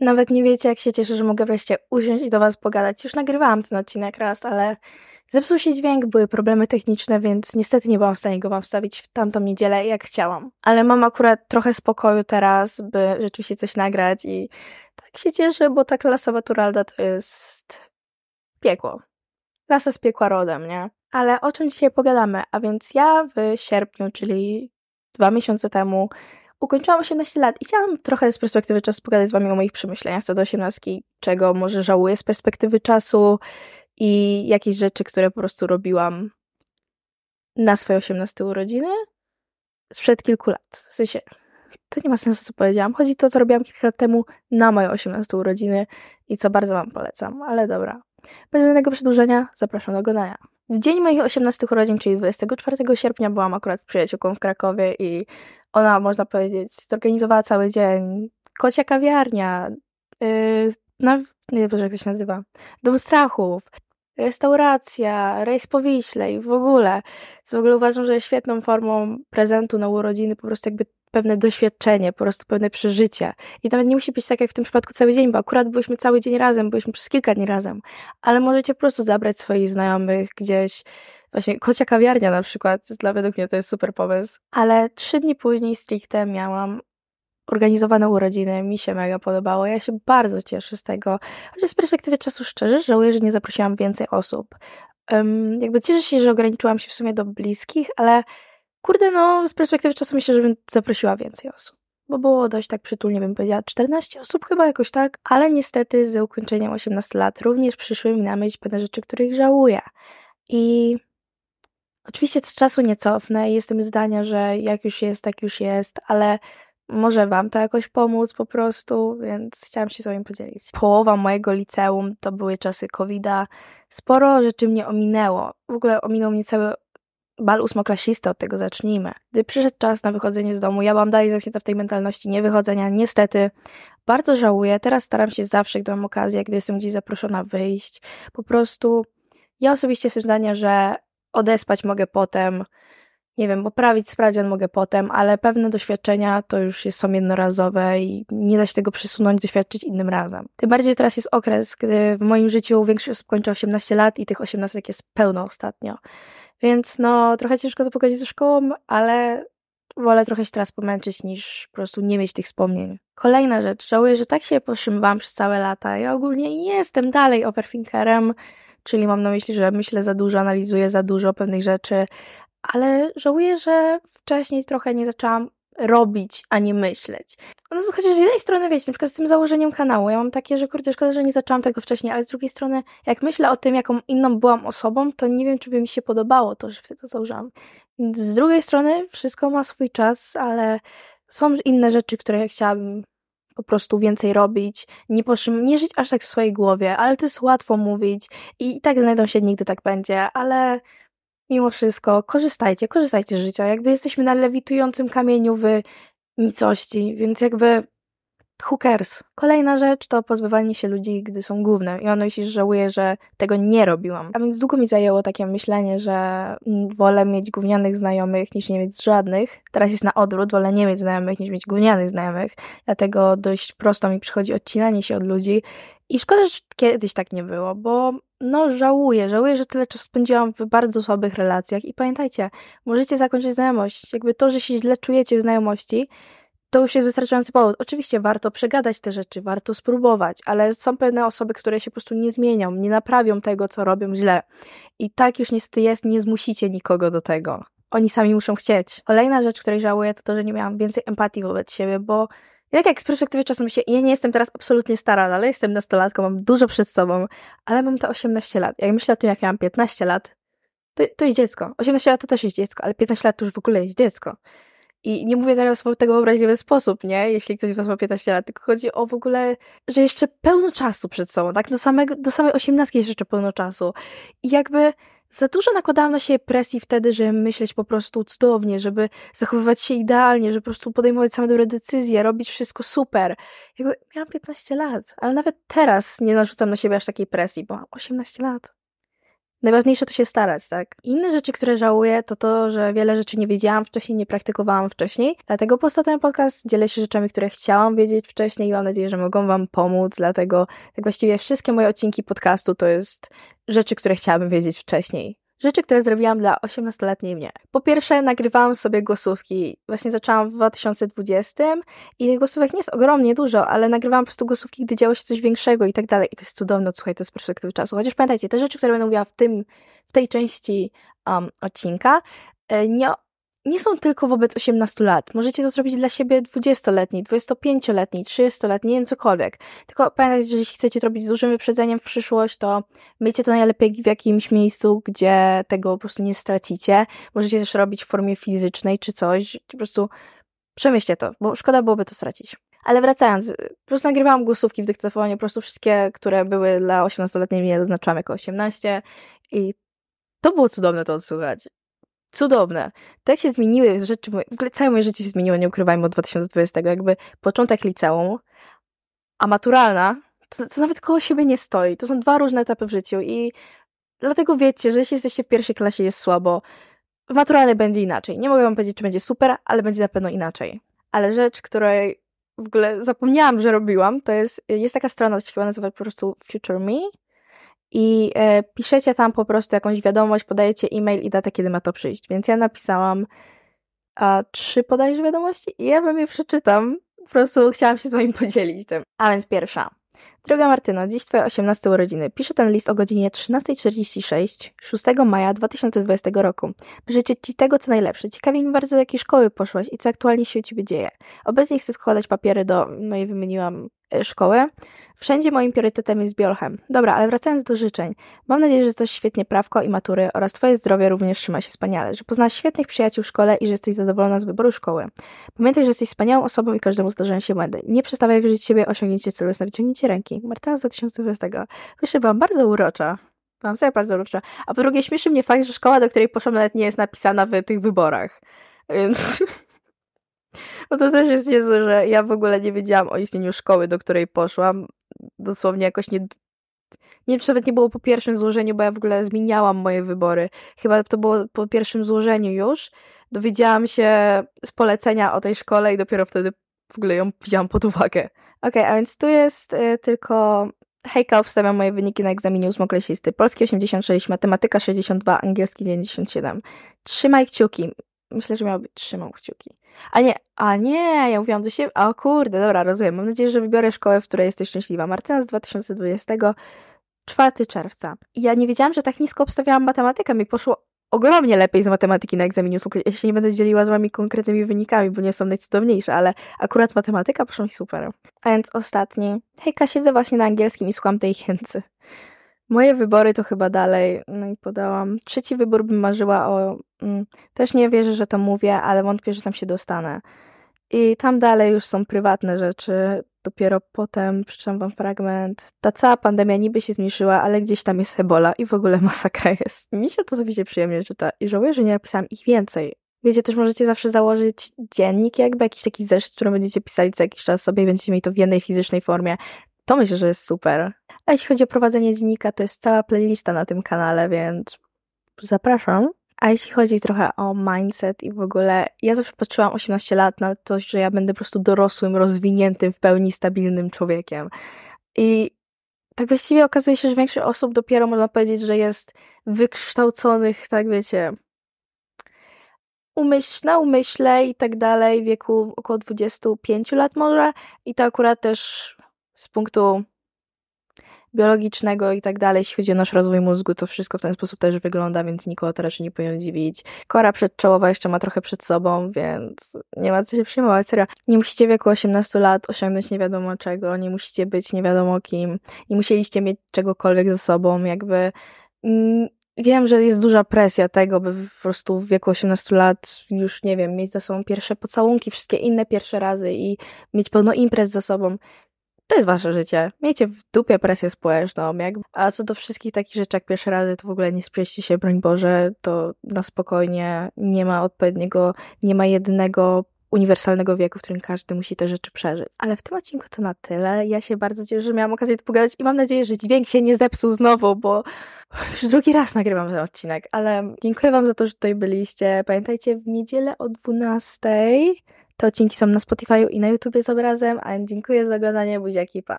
Nawet nie wiecie, jak się cieszę, że mogę wreszcie usiąść i do Was pogadać. Już nagrywałam ten odcinek raz, ale zepsuł się dźwięk, były problemy techniczne, więc niestety nie byłam w stanie go Wam wstawić w tamtą niedzielę, jak chciałam. Ale mam akurat trochę spokoju teraz, by rzeczywiście coś nagrać i tak się cieszę, bo ta klasa maturalna to jest piekło. Klasa z piekła rodem, nie? Ale o czym dzisiaj pogadamy? A więc ja w sierpniu, czyli dwa miesiące temu, ukończyłam 18 lat i chciałam trochę z perspektywy czasu pogadać z wami o moich przemyśleniach co do 18, czego może żałuję z perspektywy czasu i jakieś rzeczy, które po prostu robiłam na swoje 18 urodziny sprzed kilku lat. W sensie, to nie ma sensu, co powiedziałam. Chodzi to, co robiłam kilka lat temu na moje 18 urodziny i co bardzo wam polecam, ale dobra. Bez żadnego przedłużenia zapraszam do oglądania. W dzień moich 18 urodzin, czyli 24 sierpnia, byłam akurat z przyjaciółką w Krakowie i ona, można powiedzieć, zorganizowała cały dzień. Kocia kawiarnia, yy, na, nie wiem, jak to się nazywa, Dom Strachów, restauracja, rejs po Wiśle i w ogóle. W ogóle uważam, że świetną formą prezentu na urodziny, po prostu jakby pewne doświadczenie, po prostu pewne przeżycie. I nawet nie musi być tak jak w tym przypadku cały dzień, bo akurat byliśmy cały dzień razem, byliśmy przez kilka dni razem, ale możecie po prostu zabrać swoich znajomych gdzieś, właśnie kocia kawiarnia na przykład, dla według mnie to jest super pomysł. Ale trzy dni później stricte miałam organizowane urodziny, mi się mega podobało, ja się bardzo cieszę z tego, chociaż z perspektywy czasu szczerze żałuję, że nie zaprosiłam więcej osób. Um, jakby cieszę się, że ograniczyłam się w sumie do bliskich, ale kurde, no z perspektywy czasu myślę, że bym zaprosiła więcej osób. Bo było dość tak przytulnie, bym powiedziała, 14 osób chyba jakoś tak, ale niestety z ukończeniem 18 lat również przyszły mi na myśl pewne rzeczy, których żałuję. I oczywiście z czasu nie cofnę i jestem zdania, że jak już jest, tak już jest, ale może wam to jakoś pomóc po prostu, więc chciałam się z wami podzielić. Połowa mojego liceum to były czasy COVID-a. Sporo rzeczy mnie ominęło. W ogóle ominął mnie cały bal ósmoklasisty, od tego zacznijmy. Gdy przyszedł czas na wychodzenie z domu, ja byłam dalej zamknięta w tej mentalności niewychodzenia. Niestety, bardzo żałuję. Teraz staram się zawsze, gdy mam okazję, gdy jestem gdzieś zaproszona, wyjść. Po prostu ja osobiście jestem zdania, że odespać mogę potem, nie wiem, poprawić sprawdzian mogę potem, ale pewne doświadczenia to już są jednorazowe i nie da się tego przesunąć, doświadczyć innym razem. Tym bardziej, że teraz jest okres, gdy w moim życiu większość osób kończy 18 lat i tych 18 jest pełno ostatnio. Więc no, trochę ciężko to pogodzić ze szkołą, ale wolę trochę się teraz pomęczyć, niż po prostu nie mieć tych wspomnień. Kolejna rzecz, żałuję, że tak się powstrzymywałam przez całe lata. Ja ogólnie jestem dalej overthinkerem, czyli mam na myśli, że myślę za dużo, analizuję za dużo pewnych rzeczy, ale żałuję, że wcześniej trochę nie zaczęłam robić, a nie myśleć. No chociaż z jednej strony, wiecie, na przykład z tym założeniem kanału, ja mam takie, że kurde, szkoda, że nie zaczęłam tego wcześniej, ale z drugiej strony, jak myślę o tym, jaką inną byłam osobą, to nie wiem, czy by mi się podobało to, że wtedy to założyłam. Więc z drugiej strony, wszystko ma swój czas, ale są inne rzeczy, które chciałabym po prostu więcej robić, nie, nie żyć aż tak w swojej głowie, ale to jest łatwo mówić i, i tak znajdą się, nigdy tak będzie, ale mimo wszystko korzystajcie, korzystajcie z życia. Jakby jesteśmy na lewitującym kamieniu w nicości, więc jakby cares? Kolejna rzecz to pozbywanie się ludzi, gdy są główne. I ono jeśli żałuję, że tego nie robiłam. A więc długo mi zajęło takie myślenie, że mm, wolę mieć gównianych znajomych niż nie mieć żadnych. Teraz jest na odwrót, wolę nie mieć znajomych niż mieć gównianych znajomych. Dlatego dość prosto mi przychodzi odcinanie się od ludzi. I szkoda, że kiedyś tak nie było, bo no żałuję, żałuję, że tyle czasu spędziłam w bardzo słabych relacjach i pamiętajcie, możecie zakończyć znajomość. Jakby to, że się źle czujecie w znajomości, to już jest wystarczający powód. Oczywiście warto przegadać te rzeczy, warto spróbować, ale są pewne osoby, które się po prostu nie zmienią, nie naprawią tego, co robią źle. I tak już niestety jest, nie zmusicie nikogo do tego. Oni sami muszą chcieć. Kolejna rzecz, której żałuję, to to, że nie miałam więcej empatii wobec siebie, bo jak jak z perspektywy czasu myślę, ja nie jestem teraz absolutnie stara, ale jestem nastolatką, mam dużo przed sobą, ale mam te 18 lat. Jak myślę o tym, jak ja mam 15 lat, to, to jest dziecko. 18 lat to też jest dziecko, ale 15 lat to już w ogóle jest dziecko. I nie mówię teraz o tego w obraźliwy sposób, nie? Jeśli ktoś z was ma 15 lat, tylko chodzi o w ogóle, że jeszcze pełno czasu przed sobą, tak? Do, samego, do samej 18 jest jeszcze pełno czasu. I jakby za dużo nakładałam na siebie presji wtedy, żeby myśleć po prostu cudownie, żeby zachowywać się idealnie, żeby po prostu podejmować same dobre decyzje, robić wszystko super. Jakby miałam 15 lat, ale nawet teraz nie narzucam na siebie aż takiej presji, bo mam 18 lat. Najważniejsze to się starać, tak? Inne rzeczy, które żałuję, to to, że wiele rzeczy nie wiedziałam wcześniej, nie praktykowałam wcześniej. Dlatego po ten podcast dzielę się rzeczami, które chciałam wiedzieć wcześniej i mam nadzieję, że mogą Wam pomóc. Dlatego tak właściwie wszystkie moje odcinki podcastu to jest rzeczy, które chciałabym wiedzieć wcześniej. Rzeczy, które zrobiłam dla 18-letniej mnie. Po pierwsze, nagrywałam sobie głosówki. Właśnie zaczęłam w 2020 i tych głosówek nie jest ogromnie dużo, ale nagrywałam po prostu głosówki, gdy działo się coś większego i tak dalej. I to jest cudowne, słuchaj, to jest perspektywy czasu. Chociaż pamiętajcie, te rzeczy, które będę mówiła w tym, w tej części um, odcinka, e, nie nie są tylko wobec 18 lat. Możecie to zrobić dla siebie 20-letni, 25-letni, 30-letni, nie wiem, cokolwiek. Tylko pamiętajcie, że jeśli chcecie to robić z dużym wyprzedzeniem w przyszłość, to miejcie to najlepiej w jakimś miejscu, gdzie tego po prostu nie stracicie. Możecie też robić w formie fizycznej czy coś. Po prostu przemyślcie to, bo szkoda byłoby to stracić. Ale wracając, po prostu nagrywałam głosówki w dyktafonie, po prostu wszystkie, które były dla 18-letniej mnie zaznaczałam jako 18 i to było cudowne to odsłuchać cudowne. Tak się zmieniły rzeczy, w ogóle całe moje życie się zmieniło, nie ukrywajmy, od 2020, jakby początek liceum, a maturalna, to, to nawet koło siebie nie stoi. To są dwa różne etapy w życiu i dlatego wiecie, że jeśli jesteście w pierwszej klasie jest słabo, w maturalnej będzie inaczej. Nie mogę wam powiedzieć, czy będzie super, ale będzie na pewno inaczej. Ale rzecz, której w ogóle zapomniałam, że robiłam, to jest, jest taka strona, to się chyba nazywa po prostu Future Me, i e, piszecie tam po prostu jakąś wiadomość, podajecie e-mail i datę, kiedy ma to przyjść. Więc ja napisałam a, trzy podajże wiadomości i ja wam je przeczytam. Po prostu chciałam się z wami podzielić tym. A więc pierwsza. Droga Martyno, dziś twoje 18 urodziny. Piszę ten list o godzinie 13.46 6 maja 2020 roku. Życzę ci tego, co najlepsze. Ciekawi mnie bardzo, do jakiej szkoły poszłaś i co aktualnie się u ciebie dzieje. Obecnie chcę składać papiery do, no i wymieniłam e, szkołę. Wszędzie moim priorytetem jest biolchem. Dobra, ale wracając do życzeń. Mam nadzieję, że jesteś świetnie prawko i matury oraz twoje zdrowie również trzyma się wspaniale, że poznasz świetnych przyjaciół w szkole i że jesteś zadowolona z wyboru szkoły. Pamiętaj, że jesteś wspaniałą osobą i każdemu zdarzają się błędy. Nie przestawaj wierzyć w siebie, osiągnięcie celu jest na wyciągnięcie ręki. Martyna z 2020. Wyszła byłam bardzo urocza. Byłam sobie bardzo urocza. A po drugie, śmieszy mnie fakt, że szkoła, do której poszłam, nawet nie jest napisana w tych wyborach. Więc... Bo to też jest niezłe, że ja w ogóle nie wiedziałam o istnieniu szkoły, do której poszłam dosłownie jakoś nie. Nie wiem, czy nawet nie było po pierwszym złożeniu, bo ja w ogóle zmieniałam moje wybory. Chyba to było po pierwszym złożeniu już. Dowiedziałam się z polecenia o tej szkole i dopiero wtedy w ogóle ją wzięłam pod uwagę. Okej, okay, a więc tu jest y, tylko hejka, wstawiam moje wyniki na egzaminie ósmoklasisty. Polski 86, matematyka 62, angielski 97. Trzymaj kciuki. Myślę, że miało być trzymał kciuki. A nie, a nie, ja mówiłam do siebie. O kurde, dobra, rozumiem. Mam nadzieję, że wybiorę szkołę, w której jesteś szczęśliwa. Martyna z 2020, 4 czerwca. I ja nie wiedziałam, że tak nisko obstawiałam matematykę. Mi poszło ogromnie lepiej z matematyki na egzaminie. Ja się nie będę dzieliła z wami konkretnymi wynikami, bo nie są najcudowniejsze, ale akurat matematyka poszła mi super. A więc ostatni. Hejka, siedzę właśnie na angielskim i słucham tej chęcy. Moje wybory to chyba dalej, no i podałam. Trzeci wybór bym marzyła o. Mm, też nie wierzę, że to mówię, ale wątpię, że tam się dostanę. I tam dalej już są prywatne rzeczy. Dopiero potem przeczytam wam fragment. Ta cała pandemia niby się zmniejszyła, ale gdzieś tam jest ebola i w ogóle masakra jest. Mi się to osobiście przyjemnie czyta i żałuję, że nie napisałam ich więcej. Wiecie, też możecie zawsze założyć dziennik, jakby jakiś taki zeszyt, który będziecie pisali co jakiś czas sobie i będziecie mieli to w jednej fizycznej formie. To myślę, że jest super. A jeśli chodzi o prowadzenie dziennika, to jest cała playlista na tym kanale, więc zapraszam. A jeśli chodzi trochę o mindset i w ogóle, ja zawsze patrzyłam 18 lat na to, że ja będę po prostu dorosłym, rozwiniętym, w pełni stabilnym człowiekiem. I tak właściwie okazuje się, że większość osób dopiero można powiedzieć, że jest wykształconych, tak wiecie, umyśl, na umyśle i tak dalej, w wieku około 25 lat może. I to akurat też z punktu biologicznego i tak dalej, jeśli chodzi o nasz rozwój mózgu, to wszystko w ten sposób też wygląda, więc nikogo to raczej nie powinno dziwić. Kora przedczołowa jeszcze ma trochę przed sobą, więc nie ma co się przejmować, serio. Nie musicie w wieku 18 lat osiągnąć nie wiadomo czego, nie musicie być nie wiadomo kim, nie musieliście mieć czegokolwiek ze sobą, jakby... Mm, wiem, że jest duża presja tego, by po prostu w wieku 18 lat już, nie wiem, mieć za sobą pierwsze pocałunki, wszystkie inne pierwsze razy i mieć pełno imprez za sobą to jest wasze życie. Miejcie w dupie presję społeczną. Jak... A co do wszystkich takich rzeczy jak pierwsze rady, to w ogóle nie spieście się, broń Boże, to na spokojnie nie ma odpowiedniego, nie ma jednego uniwersalnego wieku, w którym każdy musi te rzeczy przeżyć. Ale w tym odcinku to na tyle. Ja się bardzo cieszę, że miałam okazję to pogadać i mam nadzieję, że dźwięk się nie zepsuł znowu, bo Już drugi raz nagrywam ten odcinek, ale dziękuję Wam za to, że tutaj byliście. Pamiętajcie, w niedzielę o 12 te odcinki są na Spotify i na YouTubie z obrazem, a dziękuję za oglądanie. Buziaki, pa!